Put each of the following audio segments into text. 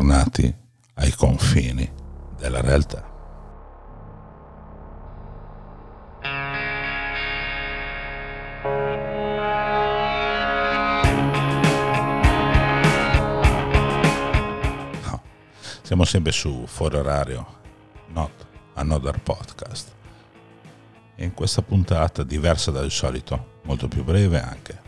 bentornati ai confini della realtà. Siamo sempre su fuori orario, not another podcast. E in questa puntata, diversa dal solito, molto più breve anche,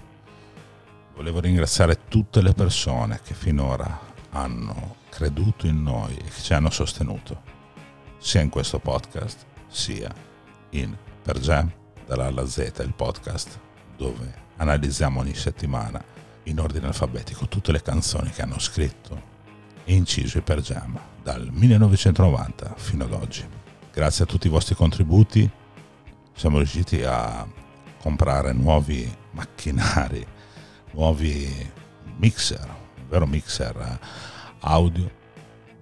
volevo ringraziare tutte le persone che finora hanno creduto in noi e che ci hanno sostenuto, sia in questo podcast, sia in Per Jam, dalla alla Z, il podcast dove analizziamo ogni settimana in ordine alfabetico tutte le canzoni che hanno scritto e inciso i Per Jam dal 1990 fino ad oggi. Grazie a tutti i vostri contributi siamo riusciti a comprare nuovi macchinari, nuovi mixer, vero mixer audio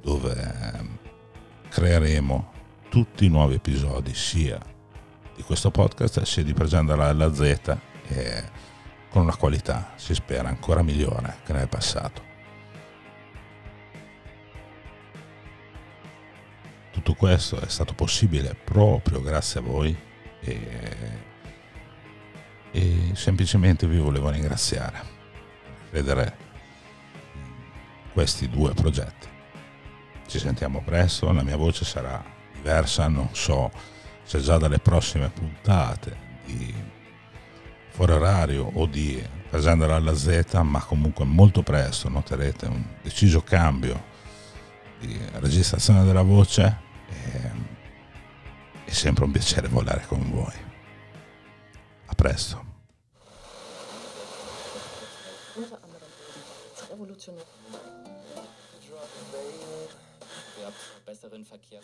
dove ehm, creeremo tutti i nuovi episodi sia di questo podcast sia di Presentare alla Z con una qualità si spera ancora migliore che nel passato. Tutto questo è stato possibile proprio grazie a voi e, e semplicemente vi volevo ringraziare. Credere questi due progetti. Ci sentiamo presto, la mia voce sarà diversa, non so se già dalle prossime puntate di Fuori Orario o di Presendere alla Z, ma comunque molto presto noterete un deciso cambio di registrazione della voce e è sempre un piacere volare con voi. A presto. revolutionär. Wir haben besseren Verkehr.